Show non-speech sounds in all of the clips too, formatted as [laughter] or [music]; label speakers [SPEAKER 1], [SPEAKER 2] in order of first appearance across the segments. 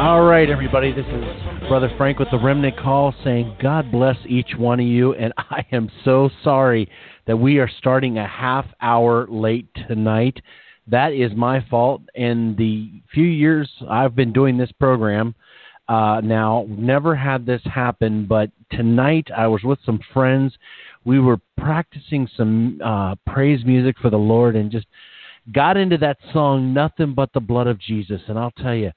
[SPEAKER 1] All right, everybody, this is Brother Frank with the Remnant Call saying, God bless each one of you. And [laughs] I am so sorry that we are starting a half hour late tonight. That is my fault. In the few years I've been doing this program, uh, now never had this happen, but tonight I was with some friends. We were practicing some uh, praise music for the Lord and just got into that song, Nothing But the Blood of Jesus. And I'll tell you,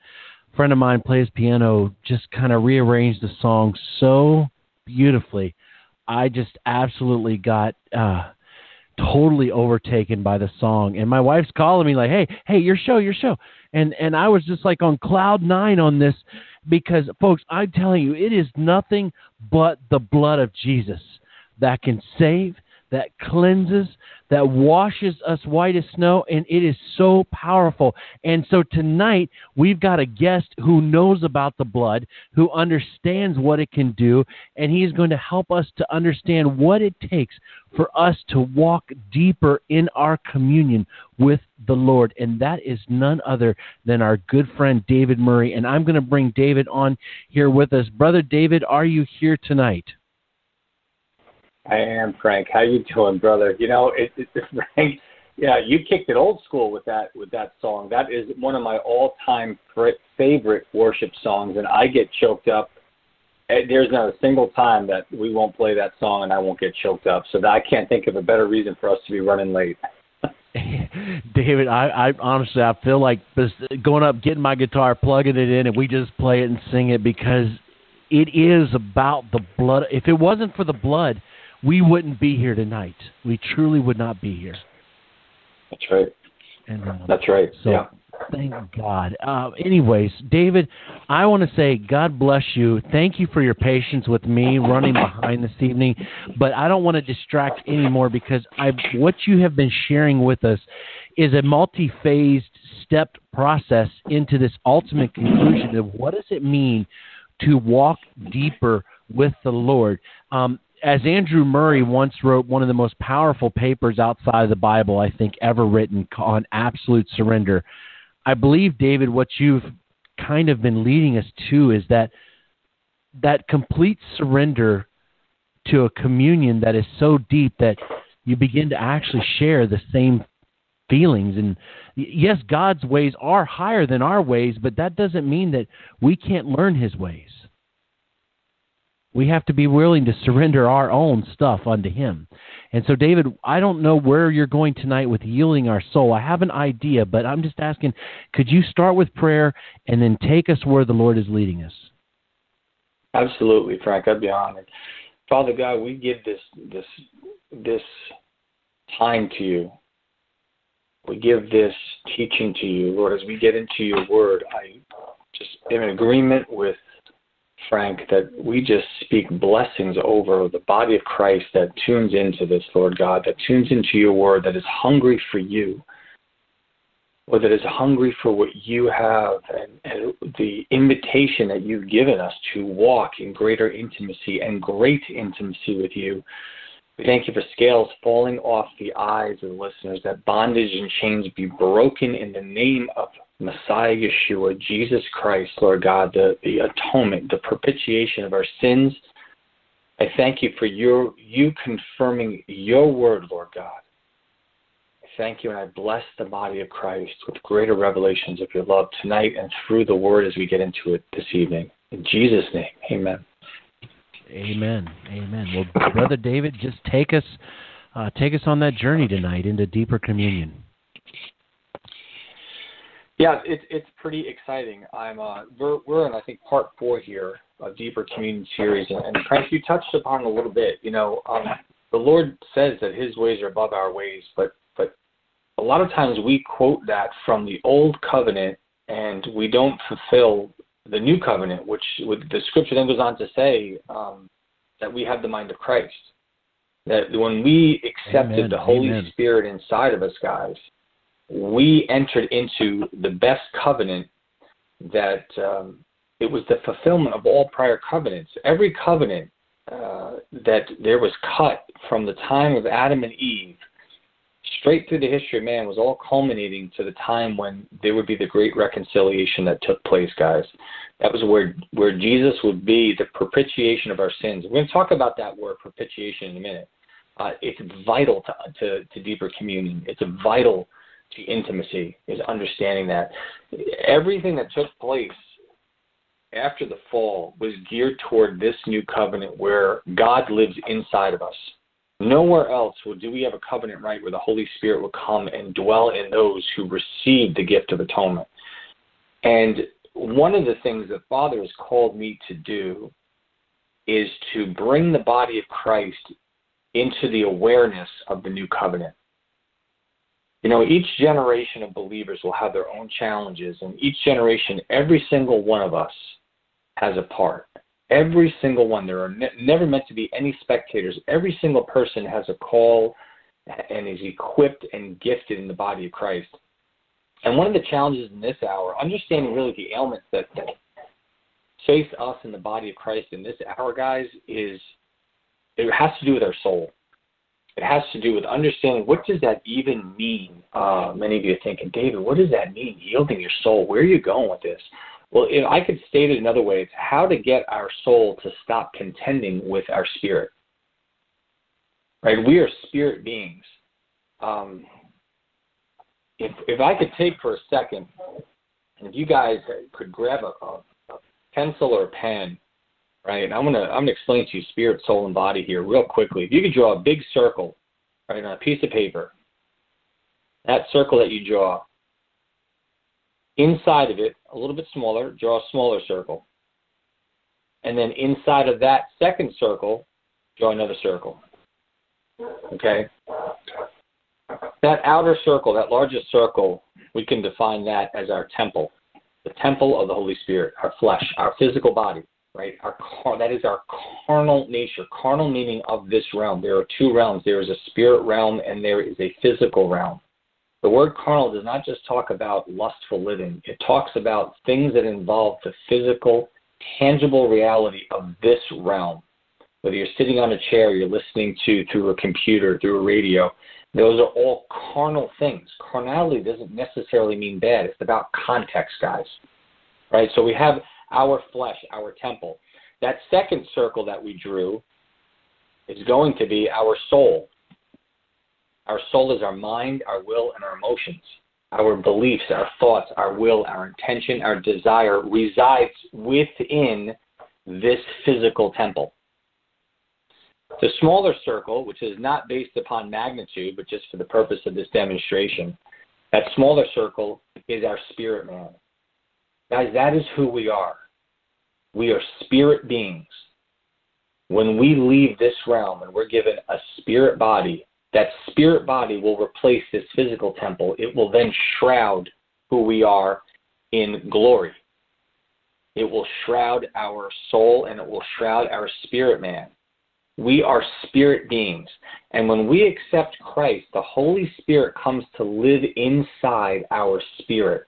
[SPEAKER 1] friend of mine plays piano, just kind of rearranged the song so beautifully. I just absolutely got uh, totally overtaken by the song. And my wife's calling me like, "Hey, hey, your show, your show," and and I was just like on cloud nine on this because, folks, I'm telling you, it is nothing but the blood of Jesus that can save, that cleanses, that washes us white as snow, and it is so powerful. And so tonight, we've got a guest who knows about the blood, who understands what it can do, and he's going to help us to understand what it takes for us to walk deeper in our communion with the Lord. And that is none other than our good friend David Murry. And I'm going to bring David on here with us. Brother David, are you here tonight?
[SPEAKER 2] I am Frank. How you doing, brother? You know, it, it, [laughs] Frank. Yeah, you kicked it old school with that with that song. That is one of my all-time favorite worship songs, and I get choked up. Eh, there's not a single time that we won't play that song and I won't get choked up. So that I can't think of a better reason for us to be running late. [laughs]
[SPEAKER 1] David, I, I honestly I feel like going up, getting my guitar, plugging it in, and we just play it and sing it because it is about the blood. If it wasn't for the blood, we wouldn't be here tonight. We truly would not be here.
[SPEAKER 2] That's right. And, uh, That's right.
[SPEAKER 1] So,
[SPEAKER 2] yeah.
[SPEAKER 1] Thank God. Uh, anyways, David, I want to say God bless you. Thank you for your patience with me running behind this evening, but I don't want to distract anymore because I what you have been sharing with us is a multi-phased stepped process into this ultimate conclusion of what does it mean to walk deeper with the Lord. Um, as Andrew Murray once wrote one of the most powerful papers outside of the Bible, I think, ever written on absolute surrender. I believe, David, what you've kind of been leading us to is that that complete surrender to a communion that is so deep that you begin to actually share the same feelings and yes God's ways are higher than our ways but that doesn't mean that we can't learn his ways we have to be willing to surrender our own stuff unto Him. And so, David, I don't know where you're going tonight with yielding our soul. I have an idea, but I'm just asking could you start with prayer and then take us where the Lord is leading us?
[SPEAKER 2] Absolutely, Frank. I'd be honored. Father God, we give this this this time to you. We give this teaching to you, Lord, as we get into your word. I just am in agreement with Frank, that we just speak blessings over the body of Christ that tunes into this, Lord God, that tunes into your word, that is hungry for you, or that is hungry for what you have and, and the invitation that you've given us to walk in greater intimacy and great intimacy with you. We thank you for scales falling off the eyes of the listeners, that bondage and chains be broken in the name of Messiah Yeshua, Jesus Christ, Lord God, the, the atonement, the propitiation of our sins. I thank you for your you confirming your word, Lord God. I thank you and I bless the body of Christ with greater revelations of your love tonight and through the word as we get into it this evening. In Jesus' name, amen.
[SPEAKER 1] Amen. Amen. Well, Brother David, just take us uh, take us on that journey tonight into deeper communion.
[SPEAKER 2] Yeah, it's it's pretty exciting. I'm uh, we're we're in I think part four here of deeper community series, and, and Frank, you touched upon a little bit. You know, um, the Lord says that His ways are above our ways, but but a lot of times we quote that from the old covenant, and we don't fulfill the new covenant, which with the Scripture then goes on to say um, that we have the mind of Christ. That when we accepted
[SPEAKER 1] Amen.
[SPEAKER 2] the Holy
[SPEAKER 1] Amen.
[SPEAKER 2] Spirit inside of us, guys, we entered into the best covenant that um, it was the fulfillment of all prior covenants. Every covenant uh, that there was cut from the time of Adam and Eve straight through the history of man was all culminating to the time when there would be the great reconciliation that took place, guys. That was where where Jesus would be the propitiation of our sins. We're going to talk about that word propitiation in a minute. Uh, it's vital to, to to deeper communion. It's a vital to intimacy. Is understanding that everything that took place after the fall was geared toward this new covenant where God lives inside of us. Nowhere else will, do we have a covenant right where the Holy Spirit will come and dwell in those who receive the gift of atonement. And one of the things that Father has called me to do is to bring the body of Christ into the awareness of the new covenant. You know, each generation of believers will have their own challenges, and each generation, every single one of us has a part. Every single one. There are ne- never meant to be any spectators. Every single person has a call and is equipped and gifted in the body of Christ. And one of the challenges in this hour, understanding really the ailments that, that face us in the body of Christ in this hour, guys, is it has to do with our soul. It has to do with understanding what does that even mean. Uh, many of you are thinking, David, what does that mean? Yielding your soul. Where are you going with this? Well, I could state it another way, it's how to get our soul to stop contending with our spirit. Right? We are spirit beings. Um, if if I could take for a second, if you guys could grab a, a, a pencil or a pen, right? I'm gonna I'm gonna explain to you spirit, soul, and body here real quickly. If you could draw a big circle, right, on a piece of paper, that circle that you draw, inside of it, a little bit smaller, draw a smaller circle. And then inside of that second circle, draw another circle. Okay? That outer circle, that largest circle, we can define that as our temple, the temple of the Holy Spirit, our flesh, our physical body, right? Our car- that is our carnal nature, carnal meaning of this realm. There are two realms. There is a spirit realm and there is a physical realm. The word carnal does not just talk about lustful living. It talks about things that involve the physical, tangible reality of this realm. Whether you're sitting on a chair, you're listening to through a computer, through a radio, those are all carnal things. Carnality doesn't necessarily mean bad. It's about context, guys. Right? So we have our flesh, our temple. That second circle that we drew is going to be our soul. Our soul is our mind, our will, and our emotions. Our beliefs, our thoughts, our will, our intention, our desire resides within this physical temple. The smaller circle, which is not based upon magnitude, but just for the purpose of this demonstration, that smaller circle is our spirit man. Guys, that is who we are. We are spirit beings. When we leave this realm and we're given a spirit body, that spirit body will replace this physical temple. It will then shroud who we are in glory. It will shroud our soul and it will shroud our spirit man. We are spirit beings. And when we accept Christ, the Holy Spirit comes to live inside our spirit.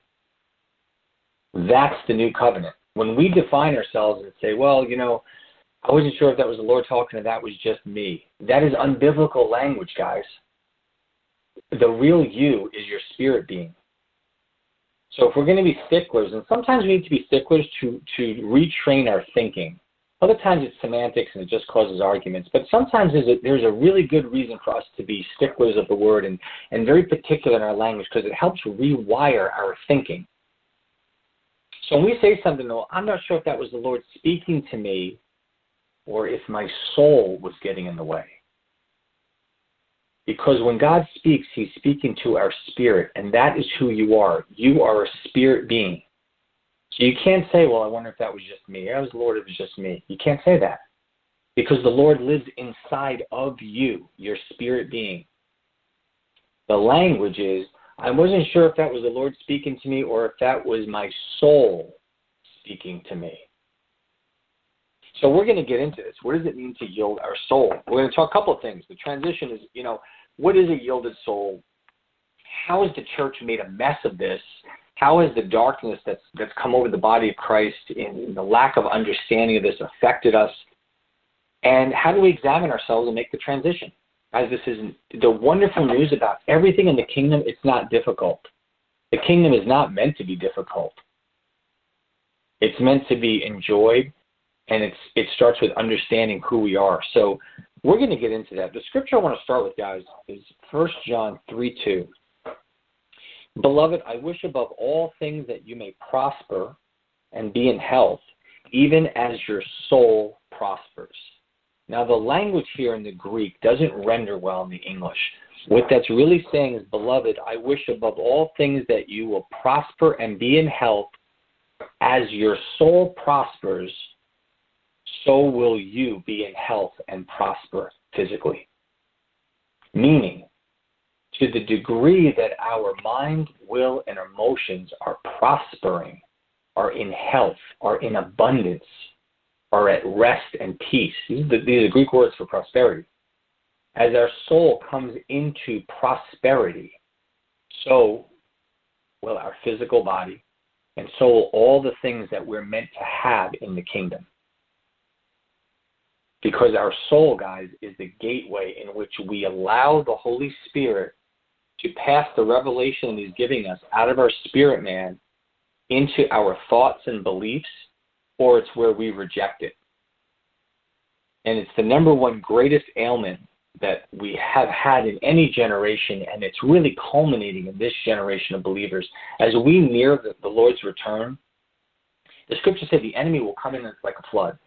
[SPEAKER 2] That's the new covenant. When we define ourselves and say, well, you know, I wasn't sure if that was the Lord talking or that was just me. That is unbiblical language, guys. The real you is your spirit being. So if we're going to be sticklers, and sometimes we need to be sticklers to, to retrain our thinking. Other times it's semantics and it just causes arguments. But sometimes there's a, there's a really good reason for us to be sticklers of the word and, and very particular in our language because it helps rewire our thinking. So when we say something, though, I'm not sure if that was the Lord speaking to me or if my soul was getting in the way. Because when God speaks, He's speaking to our spirit, and that is who you are. You are a spirit being. So you can't say, well, I wonder if that was just me. I was the Lord, it was just me. You can't say that. Because the Lord lives inside of you, your spirit being. The language is, I wasn't sure if that was the Lord speaking to me or if that was my soul speaking to me. So we're going to get into this. What does it mean to yield our soul? We're going to talk a couple of things. The transition is, you know, what is a yielded soul? How has the church made a mess of this? How has the darkness that's that's come over the body of Christ in the lack of understanding of this affected us? And how do we examine ourselves and make the transition? As this is the wonderful news about everything in the kingdom, it's not difficult. The kingdom is not meant to be difficult. It's meant to be enjoyed and it's it starts with understanding who we are. So we're going to get into that. The scripture I want to start with, guys, is 1 John 3 2. Beloved, I wish above all things that you may prosper and be in health, even as your soul prospers. Now, the language here in the Greek doesn't render well in the English. What that's really saying is, Beloved, I wish above all things that you will prosper and be in health as your soul prospers so will you be in health and prosper physically. Meaning, to the degree that our mind, will, and emotions are prospering, are in health, are in abundance, are at rest and peace. These are, the, these are Greek words for prosperity. As our soul comes into prosperity, so will our physical body, and so will all the things that we're meant to have in the kingdom. Because our soul, guys, is the gateway in which we allow the Holy Spirit to pass the revelation He's giving us out of our spirit man into our thoughts and beliefs, or it's where we reject it. And it's the number one greatest ailment that we have had in any generation, and it's really culminating in this generation of believers. As we near the, the Lord's return, the scripture said the enemy will come in like a flood.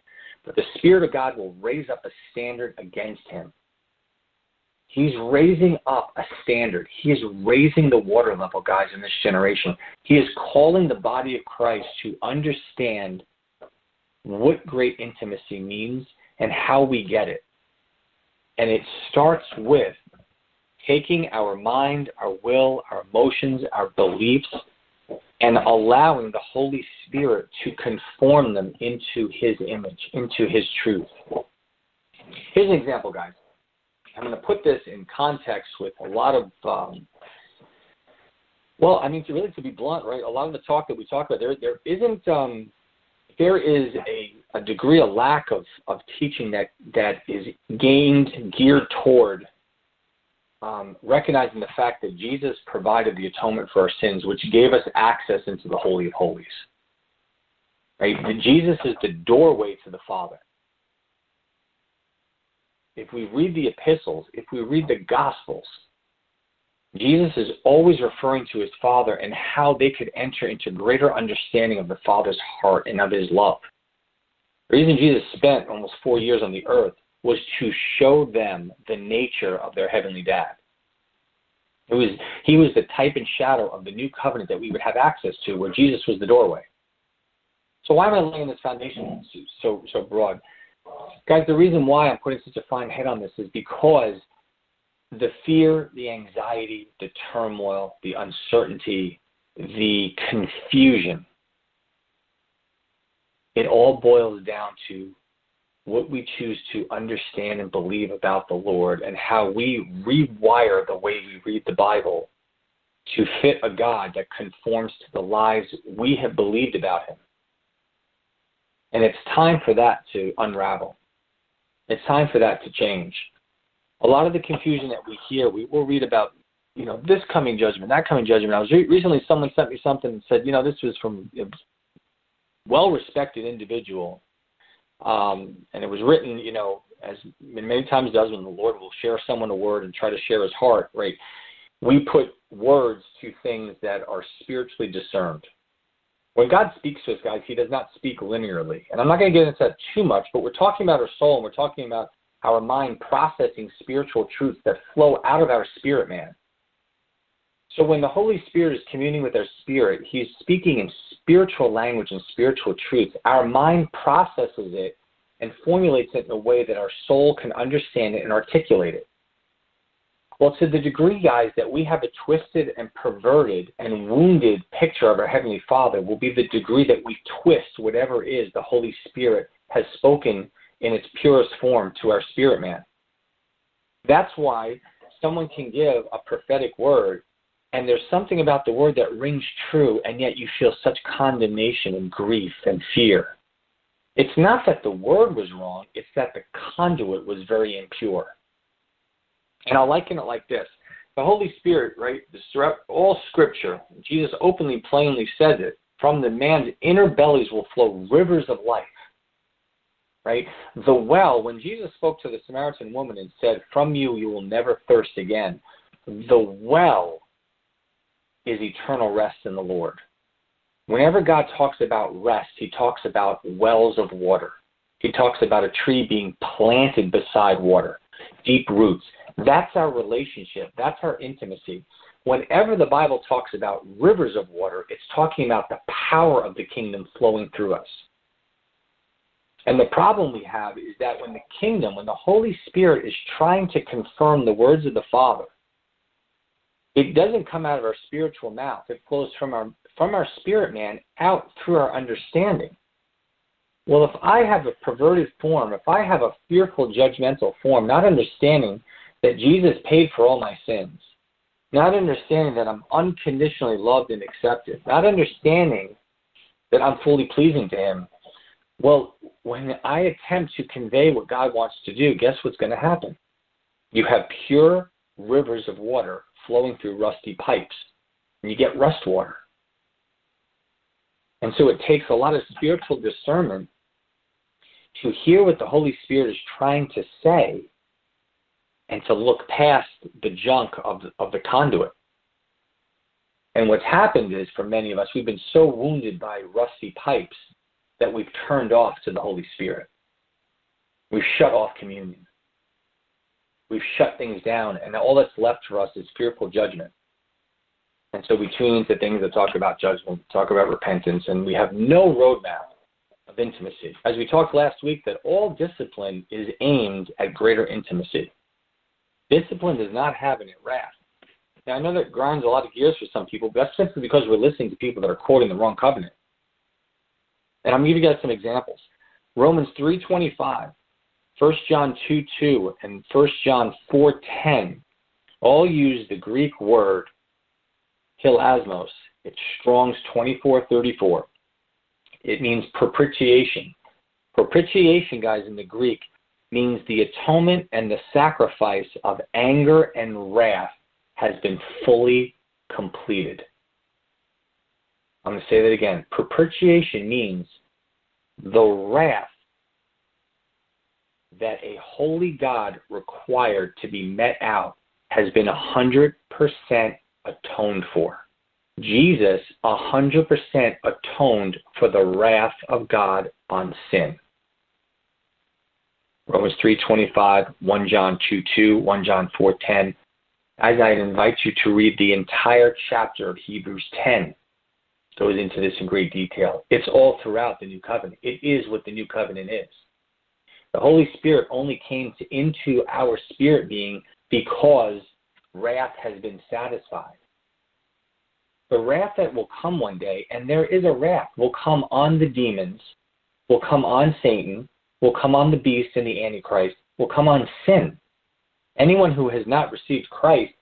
[SPEAKER 2] But the Spirit of God will raise up a standard against him. He's raising up a standard. He is raising the water level, guys, in this generation. He is calling the body of Christ to understand what great intimacy means and how we get it. And it starts with taking our mind, our will, our emotions, our beliefs, and allowing the Holy Spirit to conform them into His image, into His truth. Here's an example, guys. I'm going to put this in context with a lot of, um, well, I mean, to really to be blunt, right? A lot of the talk that we talk about, there there isn't, um, there is a, a degree, a lack of of teaching that that is gained geared toward um, recognizing the fact that Jesus provided the atonement for our sins, which gave us access into the Holy of Holies. Right? Jesus is the doorway to the Father. If we read the epistles, if we read the Gospels, Jesus is always referring to his Father and how they could enter into greater understanding of the Father's heart and of his love. The reason Jesus spent almost four years on the earth was to show them the nature of their heavenly dad. It was he was the type and shadow of the new covenant that we would have access to, where Jesus was the doorway. So why am I laying this foundation so so broad? Guys, the reason why I'm putting such a fine head on this is because the fear, the anxiety, the turmoil, the uncertainty, the confusion, it all boils down to what we choose to understand and believe about the Lord and how we rewire the way we read the Bible to fit a God that conforms to the lies we have believed about Him. And it's time for that to unravel. It's time for that to change. A lot of the confusion that we hear, we will read about, you know, this coming judgment, that coming judgment. I was re- recently someone sent me something and said, you know, this was from a well-respected individual um, and it was written, you know, as many times does when the Lord will share someone a word and try to share his heart, right? We put words to things that are spiritually discerned. When God speaks to us, guys, he does not speak linearly. And I'm not going to get into that too much, but we're talking about our soul and we're talking about our mind processing spiritual truths that flow out of our spirit man. So when the Holy Spirit is communing with our spirit, He's speaking in spiritual language and spiritual truths. Our mind processes it and formulates it in a way that our soul can understand it and articulate it. Well, to the degree, guys, that we have a twisted and perverted and wounded picture of our Heavenly Father will be the degree that we twist whatever is the Holy Spirit has spoken in its purest form to our spirit man. That's why someone can give a prophetic word and there's something about the word that rings true, and yet you feel such condemnation and grief and fear. It's not that the word was wrong, it's that the conduit was very impure. And I'll liken it like this the Holy Spirit, right, throughout all scripture, Jesus openly, plainly says it from the man's inner bellies will flow rivers of life. Right? The well, when Jesus spoke to the Samaritan woman and said, From you you will never thirst again, the well is eternal rest in the Lord. Whenever God talks about rest, he talks about wells of water. He talks about a tree being planted beside water, deep roots. That's our relationship. That's our intimacy. Whenever the Bible talks about rivers of water, it's talking about the power of the kingdom flowing through us. And the problem we have is that when the kingdom, when the Holy Spirit is trying to confirm the words of the Father, it doesn't come out of our spiritual mouth. It flows from our from our spirit man out through our understanding. Well, if I have a perverted form, if I have a fearful, judgmental form, not understanding that Jesus paid for all my sins, not understanding that I'm unconditionally loved and accepted, not understanding that I'm fully pleasing to Him, well, when I attempt to convey what God wants to do, guess what's going to happen? You have pure rivers of water flowing through rusty pipes, and you get rust water. And so it takes a lot of spiritual discernment to hear what the Holy Spirit is trying to say and to look past the junk of the, of the conduit. And what's happened is, for many of us, we've been so wounded by rusty pipes that we've turned off to the Holy Spirit. We've shut off communion. We've shut things down, and all that's left for us is fearful judgment. And so we tune into things that talk about judgment, talk about repentance, and we have no roadmap of intimacy. As we talked last week, that all discipline is aimed at greater intimacy. Discipline does not have any wrath. Now I know that grinds a lot of gears for some people, but that's simply because we're listening to people that are quoting the wrong covenant. And I'm going to give you guys some examples. Romans 3:25 1 John 2 2 and 1 John 4.10 all use the Greek word hilasmos. It's Strong's 2434. It means propitiation. Propitiation, guys, in the Greek means the atonement and the sacrifice of anger and wrath has been fully completed. I'm going to say that again. Propitiation means the wrath that a holy God required to be met out has been 100% atoned for. Jesus 100% atoned for the wrath of God on sin. Romans 3:25, 1 John 2:2, 1 John 4:10. As I invite you to read the entire chapter of Hebrews 10, goes into this in great detail. It's all throughout the new covenant. It is what the new covenant is. The Holy Spirit only came to, into our spirit being because wrath has been satisfied. The wrath that will come one day, and there is a wrath, will come on the demons, will come on Satan, will come on the beast and the Antichrist, will come on sin. Anyone who has not received Christ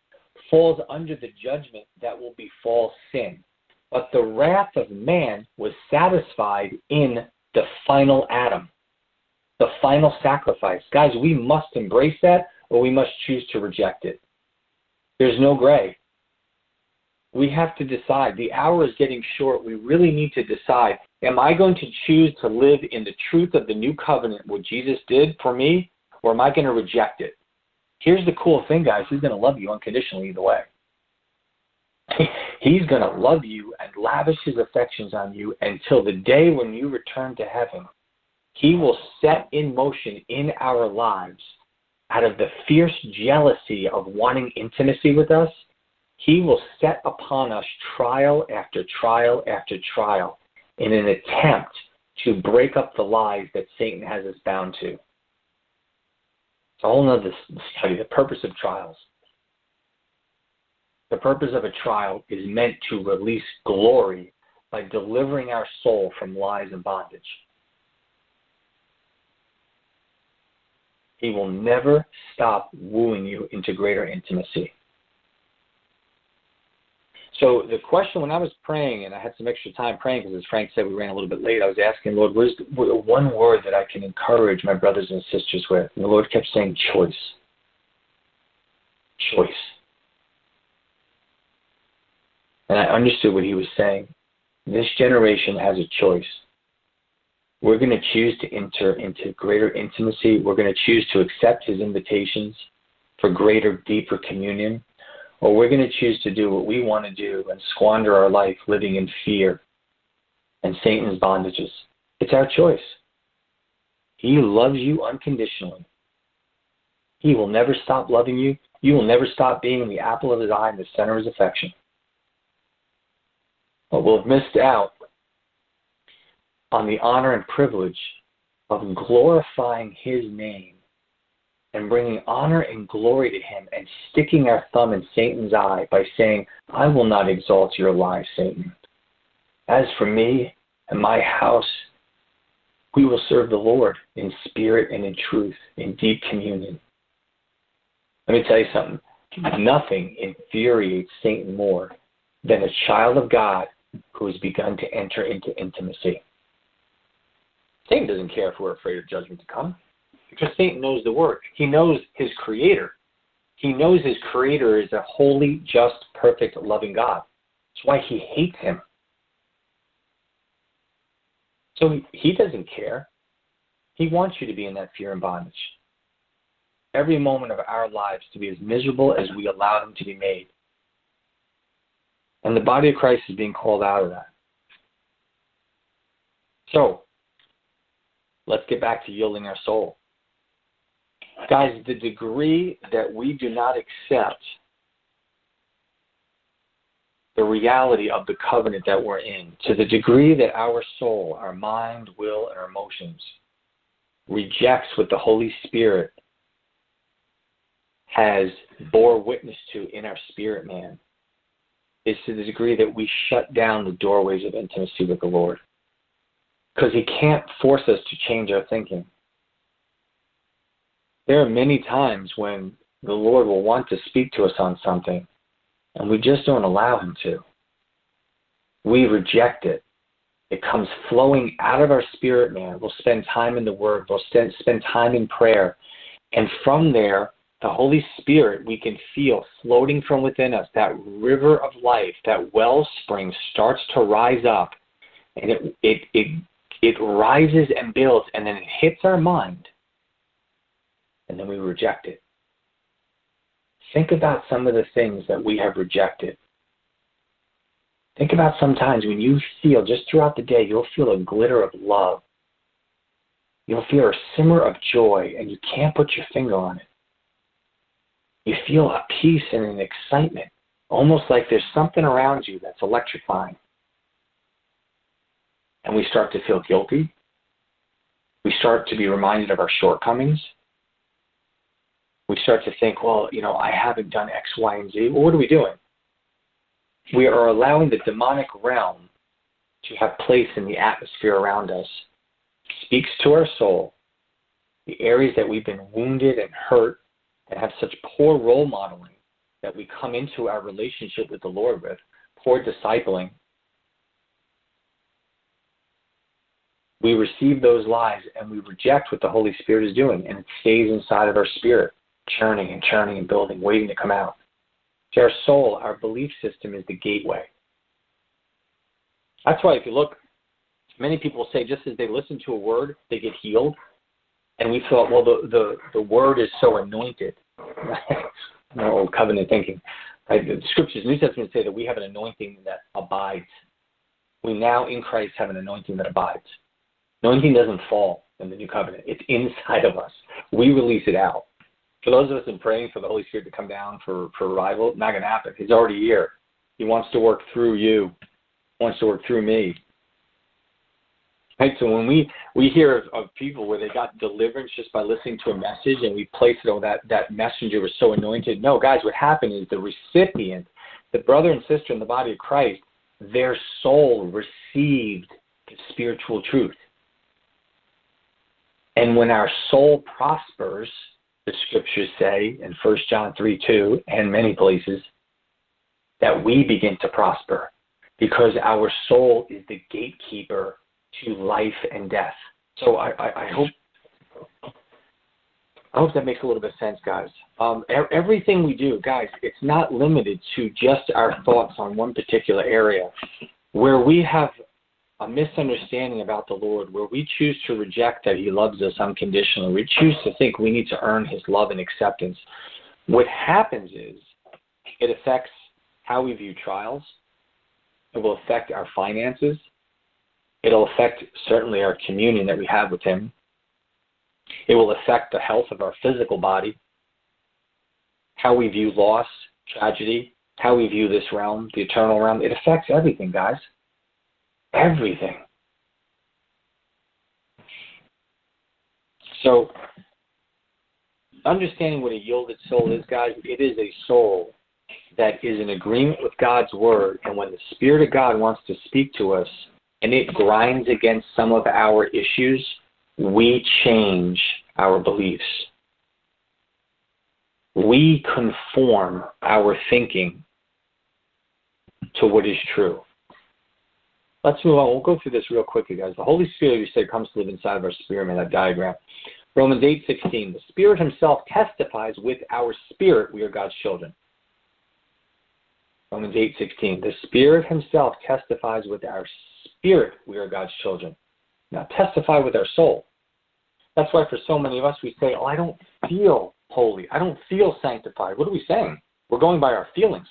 [SPEAKER 2] falls under the judgment that will befall sin. But the wrath of man was satisfied in the final Adam the final sacrifice. Guys, we must embrace that or we must choose to reject it. There's no gray. We have to decide. The hour is getting short. We really need to decide am I going to choose to live in the truth of the new covenant, what Jesus did for me, or am I going to reject it? Here's the cool thing, guys He's going to love you unconditionally either way. [laughs] He's going to love you and lavish his affections on you until the day when you return to heaven he will set in motion in our lives out of the fierce jealousy of wanting intimacy with us, he will set upon us trial after trial after trial in an attempt to break up the lies that Satan has us bound to. It's a whole other study, the purpose of trials. The purpose of a trial is meant to release glory by delivering our soul from lies and bondage. He will never stop wooing you into greater intimacy. So the question when I was praying, and I had some extra time praying because as Frank said, we ran a little bit late. I was asking Lord, what is one word that I can encourage my brothers and sisters with? And the Lord kept saying, choice. Choice. And I understood what he was saying. This generation has a choice. We're going to choose to enter into greater intimacy. We're going to choose to accept his invitations for greater, deeper communion. Or we're going to choose to do what we want to do and squander our life living in fear and Satan's bondages. It's our choice. He loves you unconditionally. He will never stop loving you. You will never stop being the apple of his eye and the center of his affection. But we'll have missed out on the honor and privilege of glorifying his name and bringing honor and glory to him and sticking our thumb in Satan's eye by saying, I will not exalt your lie, Satan. As for me and my house, we will serve the Lord in spirit and in truth, in deep communion. Let me tell you something. Nothing infuriates Satan more than a child of God who has begun to enter into intimacy. Satan doesn't care if we're afraid of judgment to come because Satan knows the word. He knows his creator. He knows his creator is a holy, just, perfect, loving God. That's why he hates him. So he doesn't care. He wants you to be in that fear and bondage. Every moment of our lives to be as miserable as we allow them to be made. And the body of Christ is being called out of that. So, let's get back to yielding our soul. Guys, the degree that we do not accept the reality of the covenant that we're in, to the degree that our soul, our mind, will, and our emotions rejects what the Holy Spirit has bore witness to in our spirit man, is to the degree that we shut down the doorways of intimacy with the Lord. Because He can't force us to change our thinking. There are many times when the Lord will want to speak to us on something, and we just don't allow Him to. We reject it. It comes flowing out of our spirit, man. We'll spend time in the Word, we'll spend time in prayer. And from there, the Holy Spirit we can feel floating from within us, that river of life, that wellspring starts to rise up and it it it it rises and builds and then it hits our mind and then we reject it. Think about some of the things that we have rejected. Think about sometimes when you feel just throughout the day, you'll feel a glitter of love. You'll feel a simmer of joy, and you can't put your finger on it you feel a peace and an excitement, almost like there's something around you that's electrifying. And we start to feel guilty. We start to be reminded of our shortcomings. We start to think, well, you know, I haven't done X, Y, and Z. Well, what are we doing? We are allowing the demonic realm to have place in the atmosphere around us. speaks to our soul, the areas that we've been wounded and hurt and have such poor role modeling that we come into our relationship with the Lord with, poor discipling, we receive those lies and we reject what the Holy Spirit is doing, and it stays inside of our spirit, churning and churning and building, waiting to come out. To our soul, our belief system is the gateway. That's why, if you look, many people say just as they listen to a word, they get healed and we thought, well, the the the word is so anointed. [laughs] no old covenant thinking. Right? The scriptures, New Testament say that we have an anointing that abides. We now in Christ have an anointing that abides. Anointing doesn't fall in the new covenant. It's inside of us. We release it out. For those of us in praying for the Holy Spirit to come down for, for revival, not going to happen. He's already here. He wants to work through you, wants to work through me. Right, so when we we hear of, of people where they got deliverance just by listening to a message, and we place it on that that messenger was so anointed. No, guys, what happened is the recipient, the brother and sister in the body of Christ, their soul received the spiritual truth. And when our soul prospers, the scriptures say in 1 John 3 2 and many places, that we begin to prosper because our soul is the gatekeeper to life and death. So I, I, I hope I hope that makes a little bit of sense, guys. Um, everything we do, guys, it's not limited to just our thoughts on one particular area. Where we have a misunderstanding about the Lord, where we choose to reject that He loves us unconditionally, we choose to think we need to earn His love and acceptance, what happens is it affects how we view trials, it will affect our finances, it'll affect certainly our communion that we have with Him, it will affect the health of our physical body, how we view loss, tragedy, how we view this realm, the eternal realm. It affects everything, guys everything. So, understanding what a yielded soul is, guys, it is a soul that is in agreement with God's word. And when the Spirit of God wants to speak to us and it grinds against some of our issues, we change our beliefs. We conform our thinking to what is true. Let's move on. We'll go through this real quickly, guys. The Holy Spirit, you said, comes to live inside of our spirit in that diagram. Romans 8:16. The Spirit Himself testifies with our spirit we are God's children. Romans 8:16. The Spirit Himself testifies with our spirit we are God's children. Now testify with our soul. That's why for so many of us we say, "Oh, I don't feel holy. I don't feel sanctified." What are we saying? We're going by our feelings.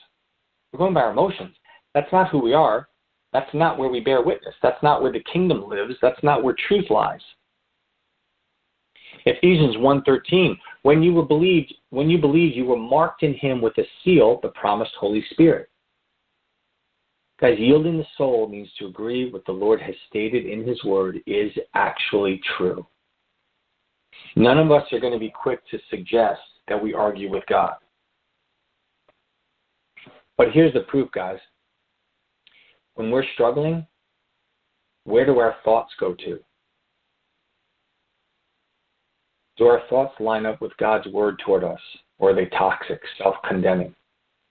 [SPEAKER 2] We're going by our emotions. That's not who we are. That's not where we bear witness. That's not where the kingdom lives. That's not where truth lies. Ephesians 1:13 when you were believed when you believed you were marked in him with a seal the promised holy spirit guys yielding the soul means to agree what the lord has stated in his word is actually true none of us are going to be quick to suggest that we argue with god but here's the proof guys when we're struggling, where do our thoughts go to? Do our thoughts line up with God's word toward us, or are they toxic, self condemning?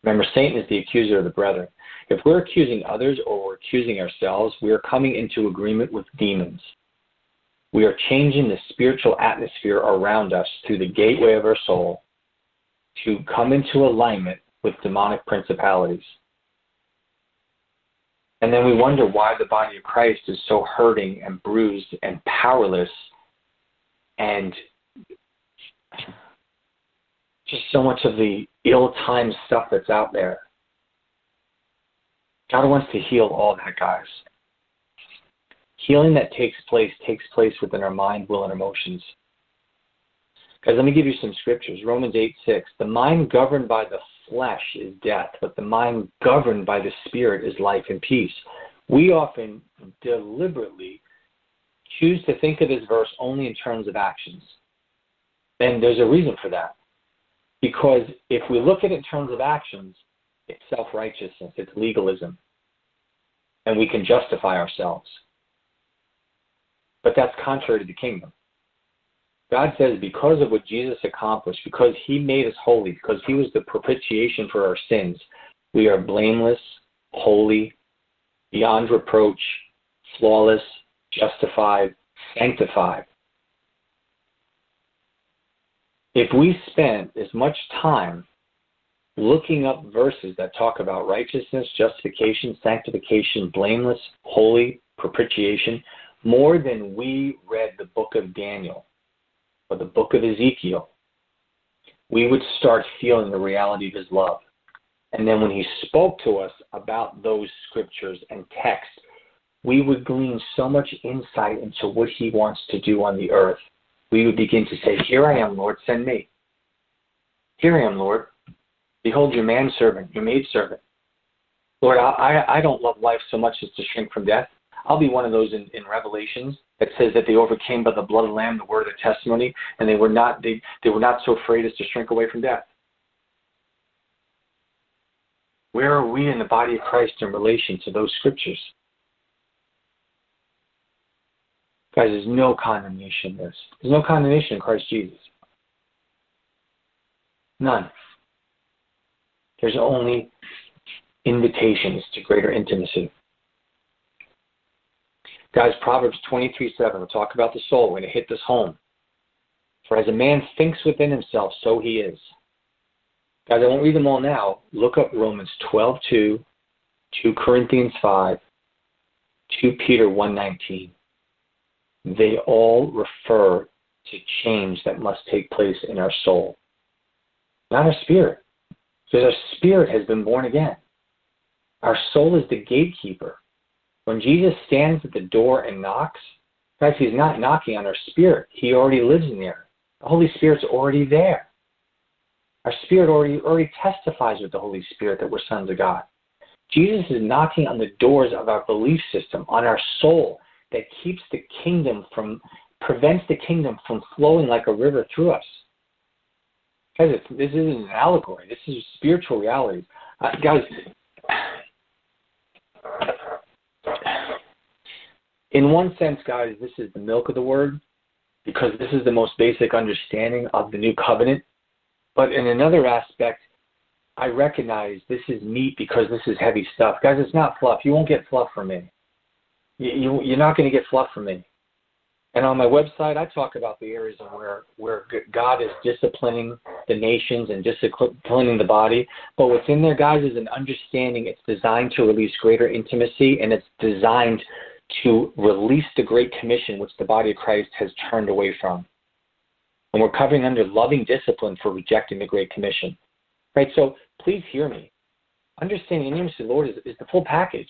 [SPEAKER 2] Remember, Satan is the accuser of the brethren. If we're accusing others or we're accusing ourselves, we are coming into agreement with demons. We are changing the spiritual atmosphere around us through the gateway of our soul to come into alignment with demonic principalities. And then we wonder why the body of Christ is so hurting and bruised and powerless and just so much of the ill timed stuff that's out there. God wants to heal all that, guys. Healing that takes place takes place within our mind, will, and emotions. Guys, let me give you some scriptures. Romans 8 6. The mind governed by the flesh is death, but the mind governed by the spirit is life and peace. We often deliberately choose to think of this verse only in terms of actions. And there's a reason for that. Because if we look at it in terms of actions, it's self righteousness, it's legalism, and we can justify ourselves. But that's contrary to the kingdom. God says, because of what Jesus accomplished, because he made us holy, because he was the propitiation for our sins, we are blameless, holy, beyond reproach, flawless, justified, sanctified. If we spent as much time looking up verses that talk about righteousness, justification, sanctification, blameless, holy, propitiation, more than we read the book of Daniel, or the book of Ezekiel, we would start feeling the reality of his love. And then when he spoke to us about those scriptures and texts, we would glean so much insight into what he wants to do on the earth. We would begin to say, Here I am, Lord, send me. Here I am, Lord. Behold your manservant, your maidservant. Lord, I, I don't love life so much as to shrink from death. I'll be one of those in, in Revelations that says that they overcame by the blood of the Lamb, the word of their testimony, and they were not they, they were not so afraid as to shrink away from death. Where are we in the body of Christ in relation to those scriptures? Guys, there's no condemnation in this. There's no condemnation in Christ Jesus. None. There's only invitations to greater intimacy. Guys, Proverbs 23 7, we'll talk about the soul. We're going to hit this home. For as a man thinks within himself, so he is. Guys, I won't read them all now. Look up Romans 12 2, 2 Corinthians 5, 2 Peter 119. They all refer to change that must take place in our soul, not our spirit. Because our spirit has been born again. Our soul is the gatekeeper. When Jesus stands at the door and knocks, guys, he's not knocking on our spirit. He already lives in there. The Holy Spirit's already there. Our spirit already already testifies with the Holy Spirit that we're sons of God. Jesus is knocking on the doors of our belief system, on our soul, that keeps the kingdom from prevents the kingdom from flowing like a river through us. Guys, this isn't an allegory. This is spiritual reality. Uh, guys, in one sense, guys, this is the milk of the word because this is the most basic understanding of the new covenant. But in another aspect, I recognize this is meat because this is heavy stuff. Guys, it's not fluff. You won't get fluff from me. You, you, you're not going to get fluff from me. And on my website, I talk about the areas where where God is disciplining the nations and disciplining the body. But what's in there, guys, is an understanding. It's designed to release greater intimacy, and it's designed to release the Great Commission, which the body of Christ has turned away from. And we're covering under loving discipline for rejecting the Great Commission. Right? So please hear me. Understanding intimacy, of the Lord, is, is the full package.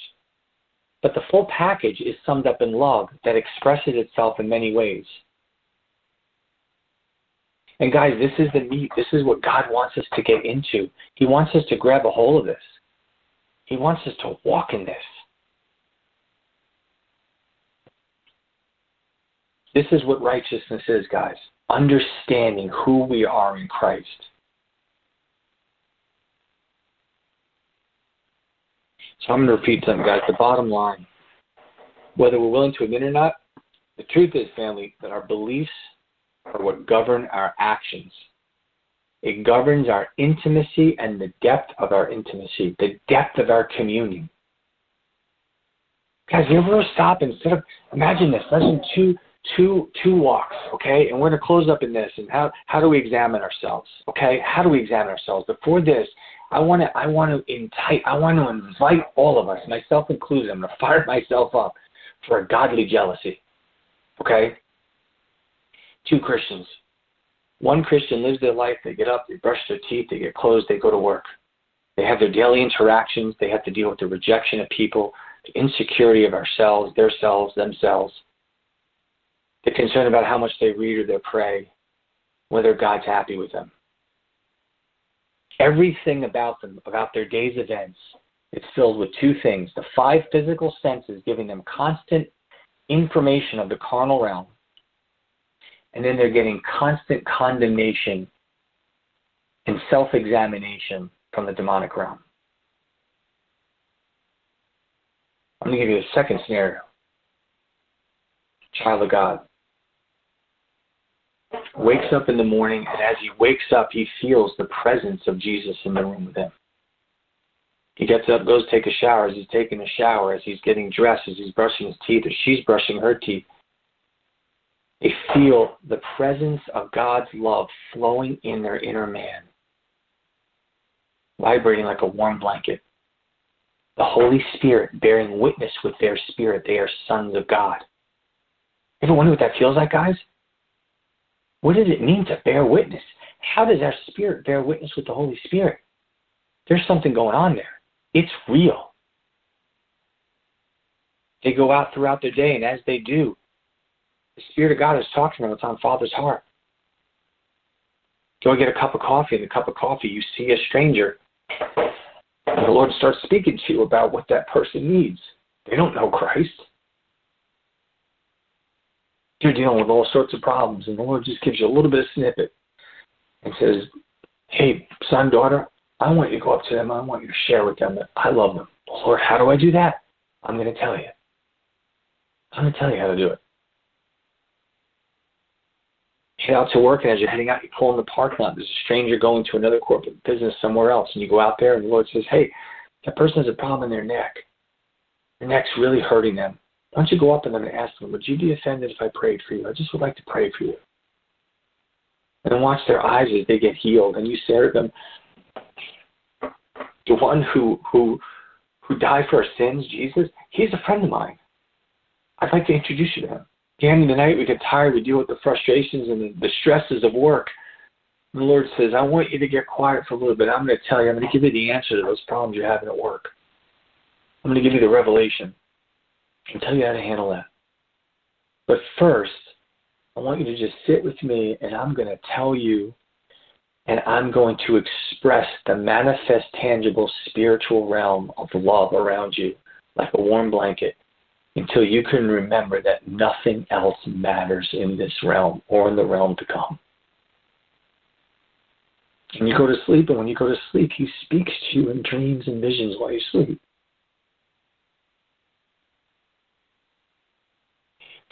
[SPEAKER 2] But the full package is summed up in love that expresses itself in many ways. And guys, this is the meat. This is what God wants us to get into. He wants us to grab a hold of this. He wants us to walk in this. This is what righteousness is, guys. Understanding who we are in Christ. So I'm going to repeat something, guys. The bottom line, whether we're willing to admit it or not, the truth is, family, that our beliefs are what govern our actions. It governs our intimacy and the depth of our intimacy, the depth of our communion. Guys, you ever stop instead of imagine this, imagine two two two walks, okay? And we're gonna close up in this and how how do we examine ourselves? Okay? How do we examine ourselves? Before this, I want to I want to invite I want to invite all of us, myself included. I'm going to fire myself up for a godly jealousy. Okay? Two Christians. One Christian lives their life. They get up, they brush their teeth, they get clothes, they go to work. They have their daily interactions. They have to deal with the rejection of people, the insecurity of ourselves, their selves, themselves. The concern about how much they read or they pray, whether God's happy with them everything about them, about their day's events, it's filled with two things the five physical senses giving them constant information of the carnal realm, and then they're getting constant condemnation and self examination from the demonic realm. I'm going to give you a second scenario. Child of God wakes up in the morning, and as he wakes up, he feels the presence of Jesus in the room with him. He gets up, goes take a shower. As he's taking a shower, as he's getting dressed, as he's brushing his teeth, as she's brushing her teeth, they feel the presence of God's love flowing in their inner man, vibrating like a warm blanket. The Holy Spirit bearing witness with their spirit. They are sons of God. Ever wonder what that feels like, guys? What does it mean to bear witness? How does our spirit bear witness with the Holy Spirit? There's something going on there. It's real. They go out throughout their day, and as they do, the Spirit of God is talking to them. It's on Father's heart. Go and get a cup of coffee. In the cup of coffee, you see a stranger. And the Lord starts speaking to you about what that person needs. They don't know Christ. You're dealing with all sorts of problems, and the Lord just gives you a little bit of snippet and says, Hey, son, daughter, I want you to go up to them. I want you to share with them that I love them. Lord, how do I do that? I'm going to tell you. I'm going to tell you how to do it. Head out to work, and as you're heading out, you pull in the parking lot. There's a stranger going to another corporate business somewhere else, and you go out there, and the Lord says, Hey, that person has a problem in their neck. Their neck's really hurting them. Why don't you go up and ask them, Would you be offended if I prayed for you? I just would like to pray for you. And then watch their eyes as they get healed, and you say to them, The one who who who died for our sins, Jesus, he's a friend of mine. I'd like to introduce you to him. Again, in the night we get tired, we deal with the frustrations and the, the stresses of work. And the Lord says, I want you to get quiet for a little bit. I'm going to tell you, I'm going to give you the answer to those problems you're having at work. I'm going to give you the revelation and tell you how to handle that. But first, I want you to just sit with me and I'm going to tell you and I'm going to express the manifest, tangible, spiritual realm of love around you like a warm blanket until you can remember that nothing else matters in this realm or in the realm to come. And you go to sleep, and when you go to sleep, He speaks to you in dreams and visions while you sleep.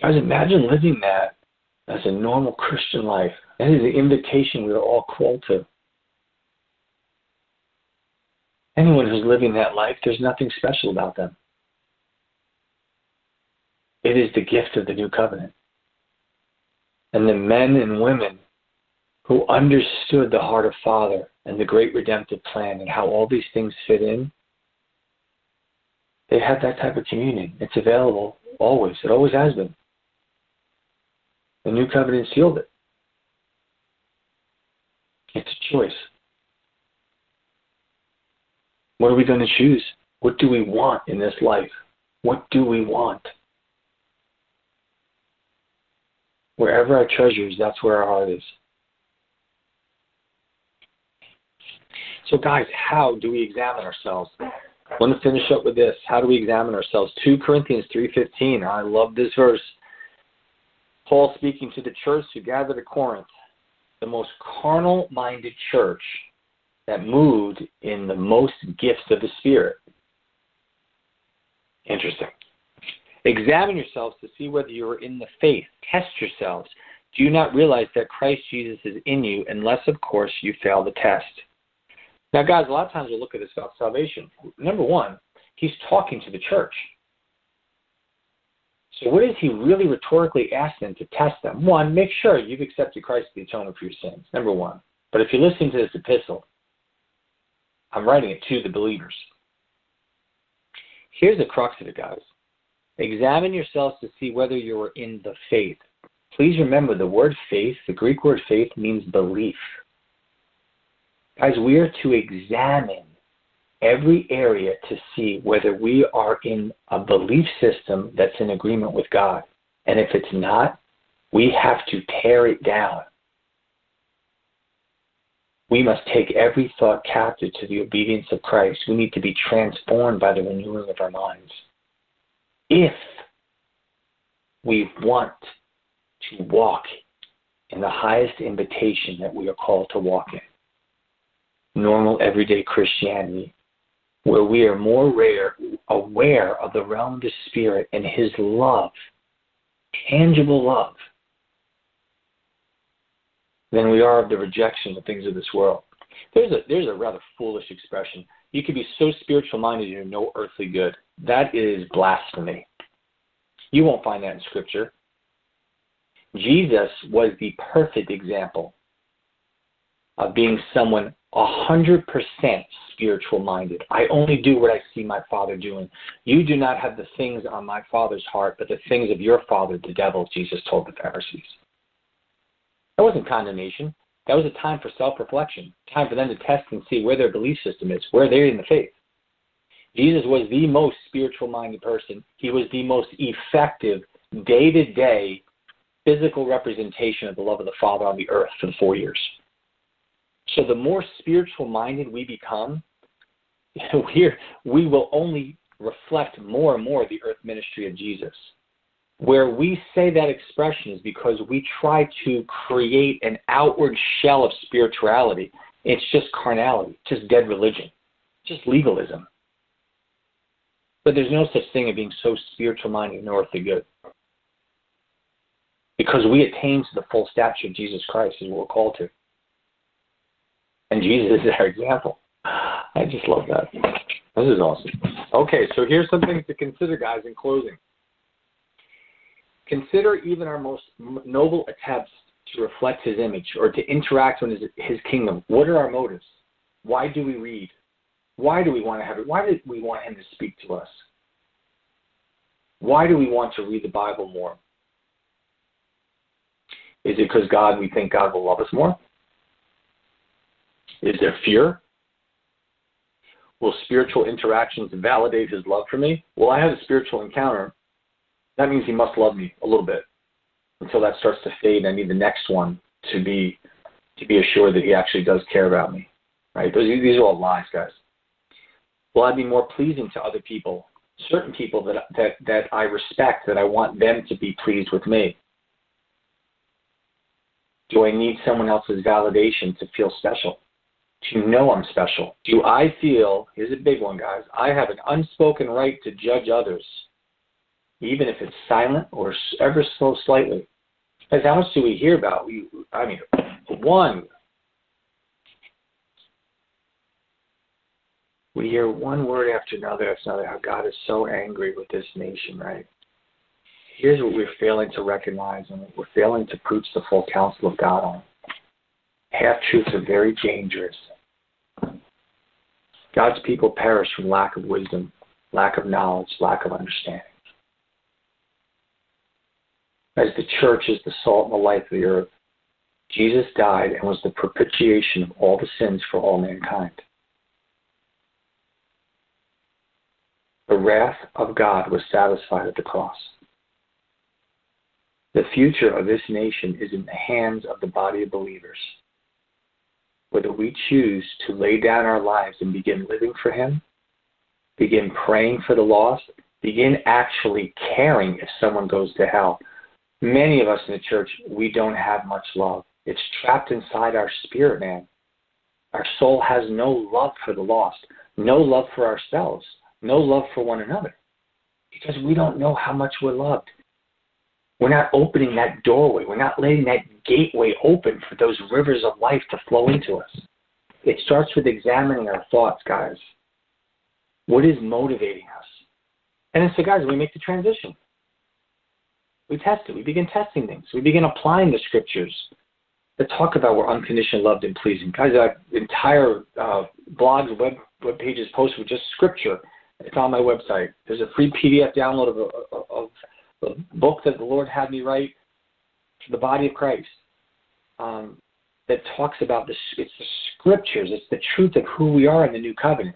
[SPEAKER 2] Guys, imagine living that as a normal Christian life. That is the invitation we are all called to. Anyone who's living that life, there's nothing special about them. It is the gift of the new covenant. And the men and women who understood the heart of Father and the great redemptive plan and how all these things fit in, they have that type of communion. It's available always. It always has been. The new covenant sealed it. It's a choice. What are we going to choose? What do we want in this life? What do we want? Wherever our treasure is, that's where our heart is. So, guys, how do we examine ourselves? I want to finish up with this. How do we examine ourselves? 2 Corinthians 3.15. I love this verse. Paul speaking to the church who gathered at Corinth, the most carnal minded church that moved in the most gifts of the Spirit. Interesting. Examine yourselves to see whether you are in the faith. Test yourselves. Do you not realize that Christ Jesus is in you, unless, of course, you fail the test? Now, guys, a lot of times we look at this about salvation. Number one, he's talking to the church. So, what is he really rhetorically asking to test them? One, make sure you've accepted Christ to the atonement for your sins. Number one. But if you're listening to this epistle, I'm writing it to the believers. Here's the crux of it, guys. Examine yourselves to see whether you are in the faith. Please remember the word faith, the Greek word faith, means belief. Guys, we are to examine every area to see whether we are in a belief system that's in agreement with God. And if it's not, we have to tear it down. We must take every thought captive to the obedience of Christ. We need to be transformed by the renewing of our minds if we want to walk in the highest invitation that we are called to walk in normal, everyday Christianity, where we are more rare, aware of the realm of the Spirit and His love, tangible love, than we are of the rejection of things of this world. There's a there's a rather foolish expression. You can be so spiritual minded you're no earthly good. That is blasphemy. You won't find that in Scripture. Jesus was the perfect example of being someone 100% spiritual minded. I only do what I see my Father doing. You do not have the things on my Father's heart, but the things of your Father, the devil, Jesus told the Pharisees. That wasn't condemnation. That was a time for self reflection, time for them to test and see where their belief system is, where they're in the faith. Jesus was the most spiritual minded person. He was the most effective, day to day, physical representation of the love of the Father on the earth for the four years. So the more spiritual minded we become, [laughs] we're, we will only reflect more and more the earth ministry of Jesus. Where we say that expression is because we try to create an outward shell of spirituality. It's just carnality, just dead religion, just legalism. But there's no such thing as being so spiritual minded nor earthly good. Because we attain to the full stature of Jesus Christ is what we're called to. And Jesus is our example. I just love that. This is awesome. Okay, so here's some things to consider, guys, in closing. Consider even our most noble attempts to reflect his image or to interact with his, his kingdom. What are our motives? Why do we read? Why do we want to have it? Why do we want him to speak to us? Why do we want to read the Bible more? Is it because God we think God will love us more? Is there fear? Will spiritual interactions validate his love for me? Well, I have a spiritual encounter. That means he must love me a little bit. Until that starts to fade, I need the next one to be to be assured that he actually does care about me. Right? Those, these are all lies, guys. Will I be more pleasing to other people? Certain people that that that I respect, that I want them to be pleased with me. Do I need someone else's validation to feel special? To know I'm special? Do I feel, here's a big one, guys, I have an unspoken right to judge others, even if it's silent or ever so slightly? Because how much do we hear about? We, I mean, one, we hear one word after another after another how God is so angry with this nation, right? Here's what we're failing to recognize and we're failing to preach the full counsel of God on. Half truths are very dangerous. God's people perish from lack of wisdom, lack of knowledge, lack of understanding. As the church is the salt and the light of the earth, Jesus died and was the propitiation of all the sins for all mankind. The wrath of God was satisfied at the cross. The future of this nation is in the hands of the body of believers. Whether we choose to lay down our lives and begin living for Him, begin praying for the lost, begin actually caring if someone goes to hell. Many of us in the church, we don't have much love. It's trapped inside our spirit, man. Our soul has no love for the lost, no love for ourselves, no love for one another, because we don't know how much we're loved. We're not opening that doorway. We're not letting that gateway open for those rivers of life to flow into us. It starts with examining our thoughts, guys. What is motivating us? And so, guys, we make the transition. We test it. We begin testing things. We begin applying the scriptures that talk about we're unconditionally loved and pleasing. Guys, that entire uh, blogs, web, web pages posted with just scripture. It's on my website. There's a free PDF download of, of, book that the Lord had me write for the body of Christ um, that talks about the it's the scriptures, it's the truth of who we are in the new covenant,